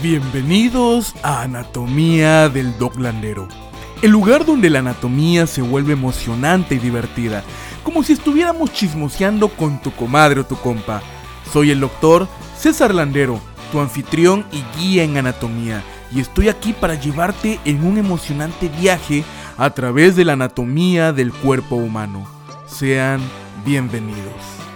Bienvenidos a Anatomía del Doglandero, el lugar donde la anatomía se vuelve emocionante y divertida, como si estuviéramos chismoseando con tu comadre o tu compa. Soy el doctor César Landero, tu anfitrión y guía en anatomía, y estoy aquí para llevarte en un emocionante viaje a través de la anatomía del cuerpo humano. Sean bienvenidos.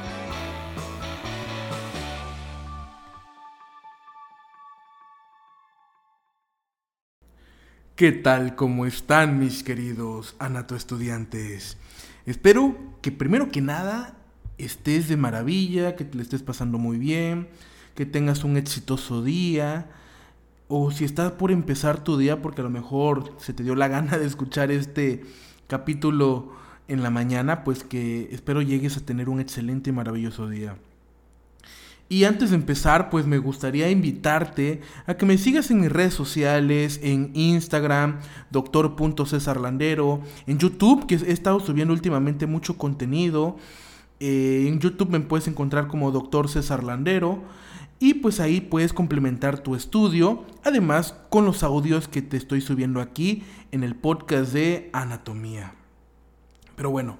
¿Qué tal? ¿Cómo están mis queridos anatoestudiantes? Espero que primero que nada estés de maravilla, que te le estés pasando muy bien, que tengas un exitoso día, o si estás por empezar tu día porque a lo mejor se te dio la gana de escuchar este capítulo en la mañana, pues que espero llegues a tener un excelente y maravilloso día. Y antes de empezar, pues me gustaría invitarte a que me sigas en mis redes sociales, en Instagram, doctor.cesarlandero, en YouTube, que he estado subiendo últimamente mucho contenido. Eh, en YouTube me puedes encontrar como doctor César Landero. Y pues ahí puedes complementar tu estudio, además con los audios que te estoy subiendo aquí en el podcast de anatomía. Pero bueno,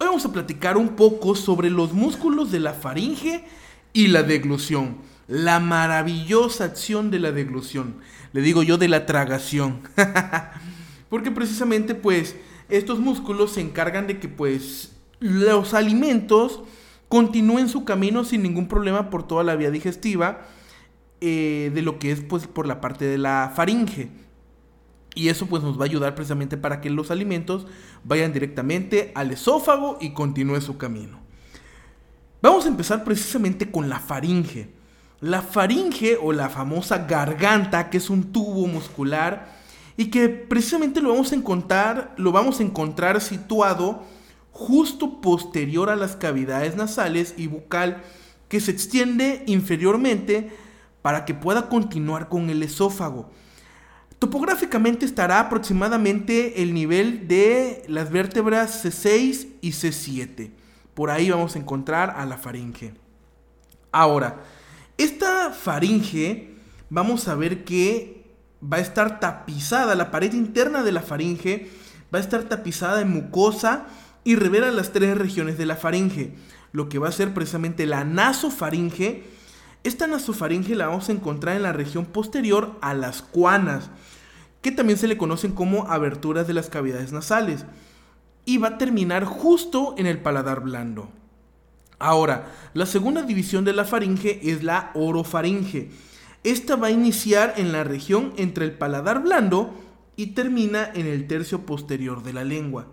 hoy vamos a platicar un poco sobre los músculos de la faringe y la deglución. La maravillosa acción de la deglución. Le digo yo de la tragación. Porque precisamente pues estos músculos se encargan de que pues los alimentos continúen su camino sin ningún problema por toda la vía digestiva eh, de lo que es pues por la parte de la faringe. Y eso pues nos va a ayudar precisamente para que los alimentos vayan directamente al esófago y continúe su camino. Vamos a empezar precisamente con la faringe. La faringe o la famosa garganta, que es un tubo muscular y que precisamente lo vamos a encontrar, lo vamos a encontrar situado justo posterior a las cavidades nasales y bucal que se extiende inferiormente para que pueda continuar con el esófago. Topográficamente estará aproximadamente el nivel de las vértebras C6 y C7. Por ahí vamos a encontrar a la faringe. Ahora, esta faringe, vamos a ver que va a estar tapizada, la pared interna de la faringe va a estar tapizada en mucosa y revela las tres regiones de la faringe, lo que va a ser precisamente la nasofaringe. Esta nasofaringe la vamos a encontrar en la región posterior a las cuanas, que también se le conocen como aberturas de las cavidades nasales y va a terminar justo en el paladar blando. Ahora, la segunda división de la faringe es la orofaringe. Esta va a iniciar en la región entre el paladar blando y termina en el tercio posterior de la lengua.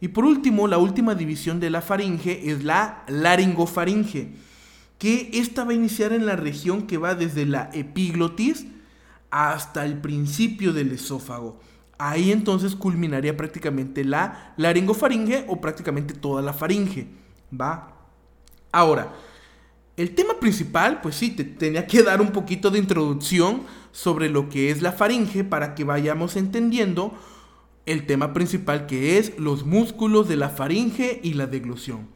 Y por último, la última división de la faringe es la laringofaringe, que esta va a iniciar en la región que va desde la epiglotis hasta el principio del esófago. Ahí entonces culminaría prácticamente la laringofaringe o prácticamente toda la faringe. ¿Va? Ahora, el tema principal, pues sí, te tenía que dar un poquito de introducción sobre lo que es la faringe para que vayamos entendiendo el tema principal que es los músculos de la faringe y la deglución.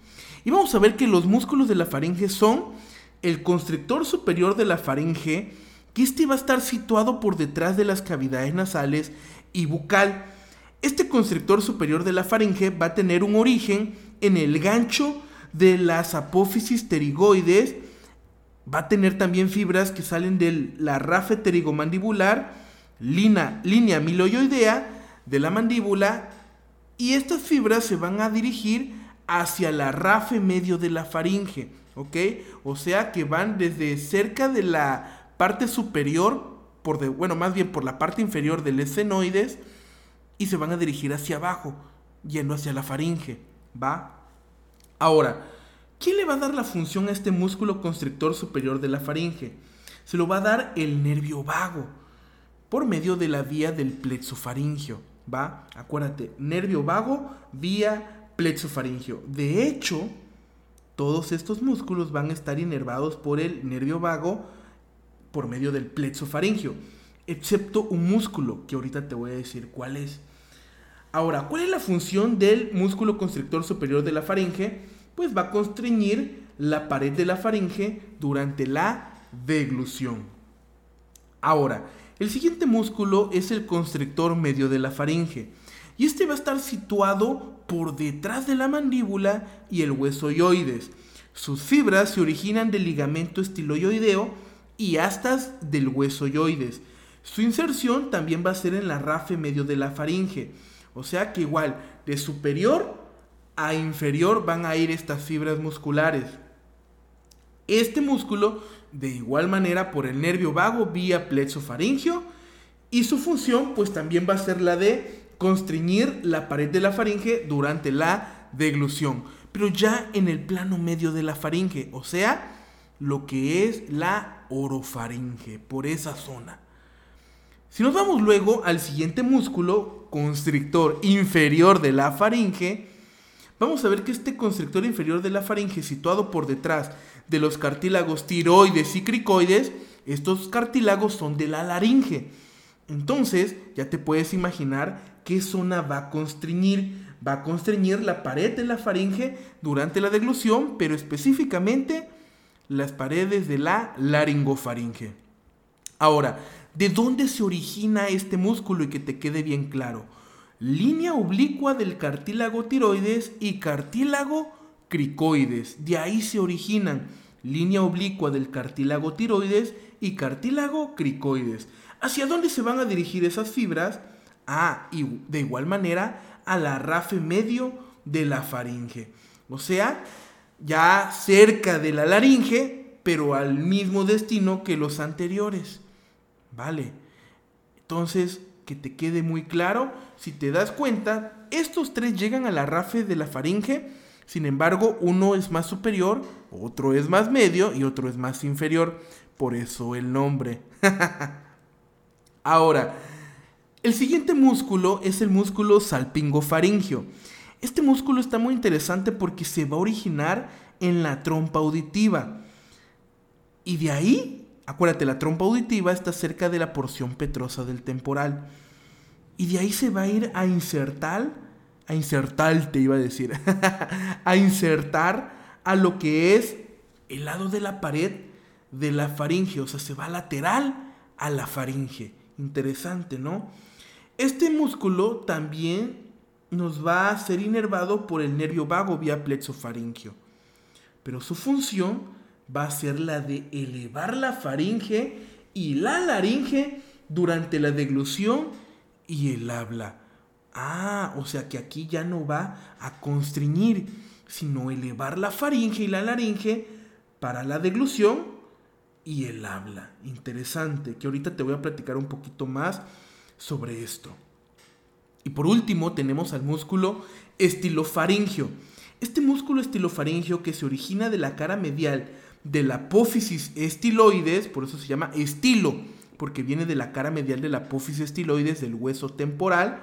Y vamos a ver que los músculos de la faringe son el constrictor superior de la faringe, que este va a estar situado por detrás de las cavidades nasales y bucal. Este constrictor superior de la faringe va a tener un origen en el gancho de las apófisis pterigoides. Va a tener también fibras que salen de la rafe pterigomandibular, línea, miloioidea de la mandíbula y estas fibras se van a dirigir hacia la rafe medio de la faringe, ¿ok? O sea que van desde cerca de la parte superior por de, bueno, más bien por la parte inferior del escenoides y se van a dirigir hacia abajo, yendo hacia la faringe, ¿va? Ahora, ¿quién le va a dar la función a este músculo constrictor superior de la faringe? Se lo va a dar el nervio vago, por medio de la vía del plexofaringio, ¿va? Acuérdate, nervio vago, vía plexofaringio. De hecho, todos estos músculos van a estar inervados por el nervio vago, por medio del plexo faringio, excepto un músculo, que ahorita te voy a decir cuál es. Ahora, ¿cuál es la función del músculo constrictor superior de la faringe? Pues va a constreñir la pared de la faringe durante la deglución. Ahora, el siguiente músculo es el constrictor medio de la faringe. Y este va a estar situado por detrás de la mandíbula y el hueso yoides. Sus fibras se originan del ligamento estiloideo y astas del hueso yoides. Su inserción también va a ser en la rafe medio de la faringe. O sea que igual, de superior a inferior van a ir estas fibras musculares. Este músculo, de igual manera, por el nervio vago vía plexofaringio y su función pues también va a ser la de constreñir la pared de la faringe durante la deglución, pero ya en el plano medio de la faringe, o sea, lo que es la orofaringe, por esa zona. Si nos vamos luego al siguiente músculo, constrictor inferior de la faringe, vamos a ver que este constrictor inferior de la faringe, situado por detrás de los cartílagos tiroides y cricoides, estos cartílagos son de la laringe. Entonces, ya te puedes imaginar qué zona va a constreñir. Va a constreñir la pared de la faringe durante la deglución, pero específicamente las paredes de la laringofaringe. Ahora, ¿De dónde se origina este músculo y que te quede bien claro? Línea oblicua del cartílago tiroides y cartílago cricoides. De ahí se originan línea oblicua del cartílago tiroides y cartílago cricoides. ¿Hacia dónde se van a dirigir esas fibras? Ah, y de igual manera a la rafe medio de la faringe. O sea, ya cerca de la laringe, pero al mismo destino que los anteriores. Vale. Entonces, que te quede muy claro, si te das cuenta, estos tres llegan a la rafe de la faringe, sin embargo, uno es más superior, otro es más medio y otro es más inferior, por eso el nombre. Ahora, el siguiente músculo es el músculo salpingofaringio. Este músculo está muy interesante porque se va a originar en la trompa auditiva. Y de ahí Acuérdate, la trompa auditiva está cerca de la porción petrosa del temporal. Y de ahí se va a ir a insertar, a insertar, te iba a decir, a insertar a lo que es el lado de la pared de la faringe, o sea, se va lateral a la faringe. Interesante, ¿no? Este músculo también nos va a ser inervado por el nervio vago vía plexofaringio. Pero su función va a ser la de elevar la faringe y la laringe durante la deglución y el habla. Ah, o sea que aquí ya no va a constreñir, sino elevar la faringe y la laringe para la deglución y el habla. Interesante, que ahorita te voy a platicar un poquito más sobre esto. Y por último tenemos al músculo estilofaringio. Este músculo estilofaringio que se origina de la cara medial de la apófisis estiloides, por eso se llama estilo, porque viene de la cara medial de la apófisis estiloides del hueso temporal,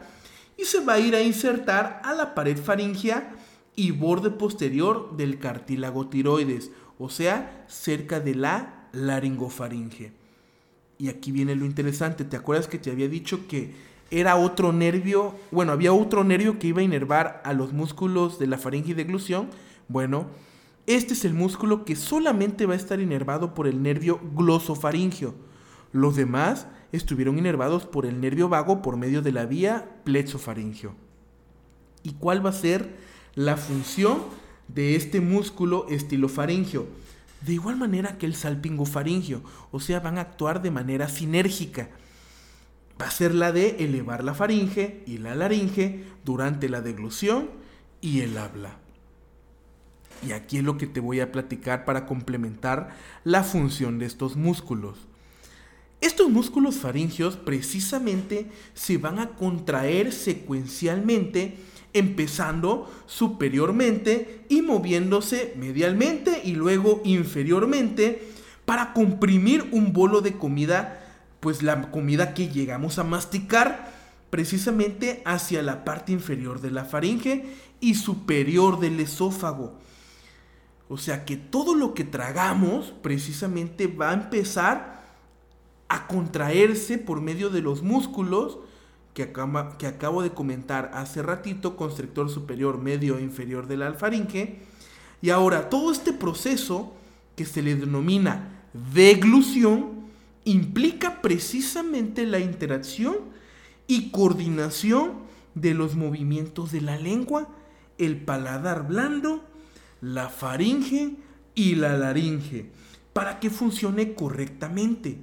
y se va a ir a insertar a la pared faringea y borde posterior del cartílago tiroides, o sea, cerca de la laringofaringe. Y aquí viene lo interesante, ¿te acuerdas que te había dicho que era otro nervio, bueno, había otro nervio que iba a inervar a los músculos de la faringe y deglución? Bueno, este es el músculo que solamente va a estar inervado por el nervio glosofaringio. Los demás estuvieron inervados por el nervio vago por medio de la vía plexofaringio. ¿Y cuál va a ser la función de este músculo estilofaringio? De igual manera que el salpingofaringio, o sea, van a actuar de manera sinérgica. Va a ser la de elevar la faringe y la laringe durante la deglución y el habla. Y aquí es lo que te voy a platicar para complementar la función de estos músculos. Estos músculos faringios precisamente se van a contraer secuencialmente, empezando superiormente y moviéndose medialmente y luego inferiormente para comprimir un bolo de comida, pues la comida que llegamos a masticar precisamente hacia la parte inferior de la faringe y superior del esófago. O sea que todo lo que tragamos precisamente va a empezar a contraerse por medio de los músculos que, que acabo de comentar hace ratito, constrictor superior, medio e inferior del alfaringe. Y ahora todo este proceso que se le denomina deglución implica precisamente la interacción y coordinación de los movimientos de la lengua, el paladar blando, la faringe y la laringe, para que funcione correctamente.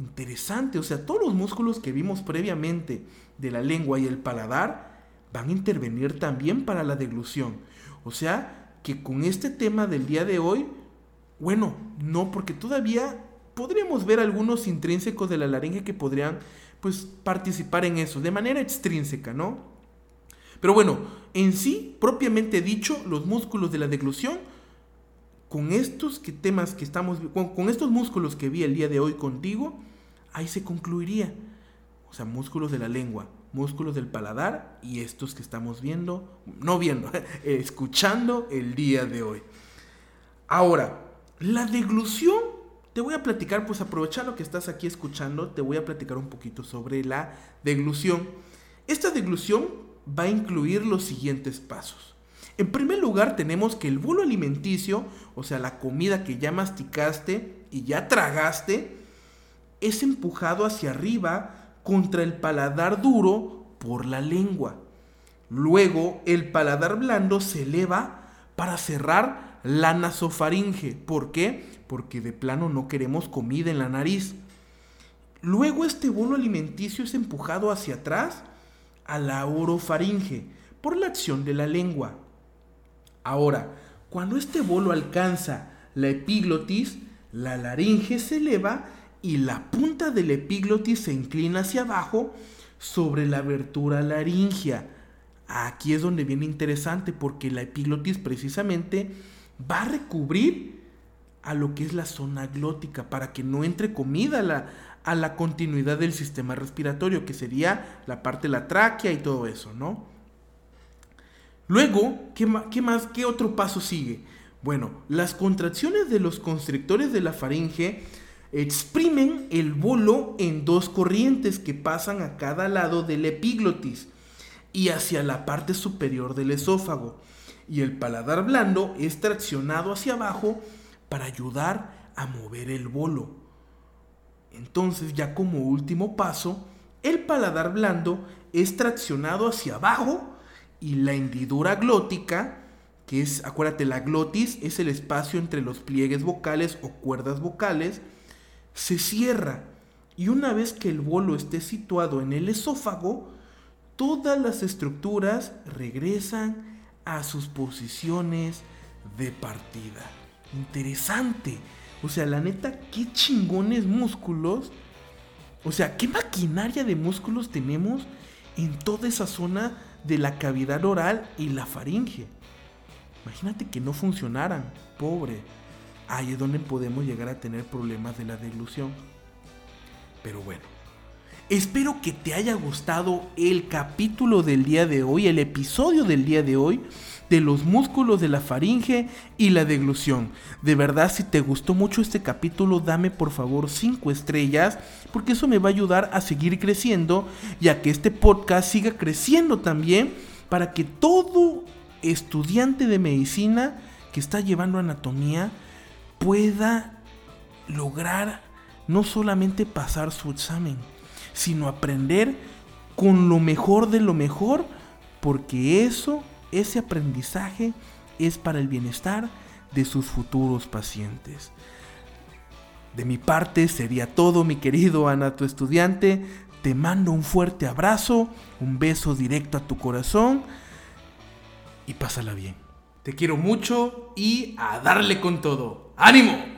Interesante, o sea, todos los músculos que vimos previamente de la lengua y el paladar van a intervenir también para la deglución. O sea, que con este tema del día de hoy, bueno, no, porque todavía podríamos ver algunos intrínsecos de la laringe que podrían pues participar en eso de manera extrínseca, ¿no? Pero bueno, en sí, propiamente dicho, los músculos de la deglución, con estos temas que estamos, con, con estos músculos que vi el día de hoy contigo, ahí se concluiría. O sea, músculos de la lengua, músculos del paladar y estos que estamos viendo, no viendo, escuchando el día de hoy. Ahora, la deglución te voy a platicar, pues aprovechando que estás aquí escuchando, te voy a platicar un poquito sobre la deglución. Esta deglución va a incluir los siguientes pasos. En primer lugar tenemos que el bolo alimenticio, o sea, la comida que ya masticaste y ya tragaste, es empujado hacia arriba contra el paladar duro por la lengua. Luego el paladar blando se eleva para cerrar la nasofaringe. ¿Por qué? Porque de plano no queremos comida en la nariz. Luego este bolo alimenticio es empujado hacia atrás a la orofaringe por la acción de la lengua. Ahora, cuando este bolo alcanza la epiglotis, la laringe se eleva y la punta del epiglotis se inclina hacia abajo sobre la abertura laringea. Aquí es donde viene interesante porque la epiglotis precisamente va a recubrir a lo que es la zona glótica para que no entre comida a la, a la continuidad del sistema respiratorio, que sería la parte de la tráquea y todo eso, ¿no? Luego, ¿qué, ¿qué, más? ¿Qué otro paso sigue? Bueno, las contracciones de los constrictores de la faringe exprimen el bolo en dos corrientes que pasan a cada lado del epiglotis y hacia la parte superior del esófago. Y el paladar blando es traccionado hacia abajo para ayudar a mover el bolo. Entonces ya como último paso, el paladar blando es traccionado hacia abajo y la hendidura glótica, que es, acuérdate, la glotis es el espacio entre los pliegues vocales o cuerdas vocales, se cierra. Y una vez que el bolo esté situado en el esófago, todas las estructuras regresan a sus posiciones de partida interesante. O sea, la neta, qué chingones músculos. O sea, qué maquinaria de músculos tenemos en toda esa zona de la cavidad oral y la faringe. Imagínate que no funcionaran, pobre. Ahí es donde podemos llegar a tener problemas de la deglución. Pero bueno, espero que te haya gustado el capítulo del día de hoy, el episodio del día de hoy de los músculos de la faringe y la deglución. De verdad, si te gustó mucho este capítulo, dame por favor 5 estrellas, porque eso me va a ayudar a seguir creciendo y a que este podcast siga creciendo también para que todo estudiante de medicina que está llevando anatomía pueda lograr no solamente pasar su examen, sino aprender con lo mejor de lo mejor, porque eso ese aprendizaje es para el bienestar de sus futuros pacientes. De mi parte sería todo, mi querido Ana, tu estudiante. Te mando un fuerte abrazo, un beso directo a tu corazón y pásala bien. Te quiero mucho y a darle con todo. ¡Ánimo!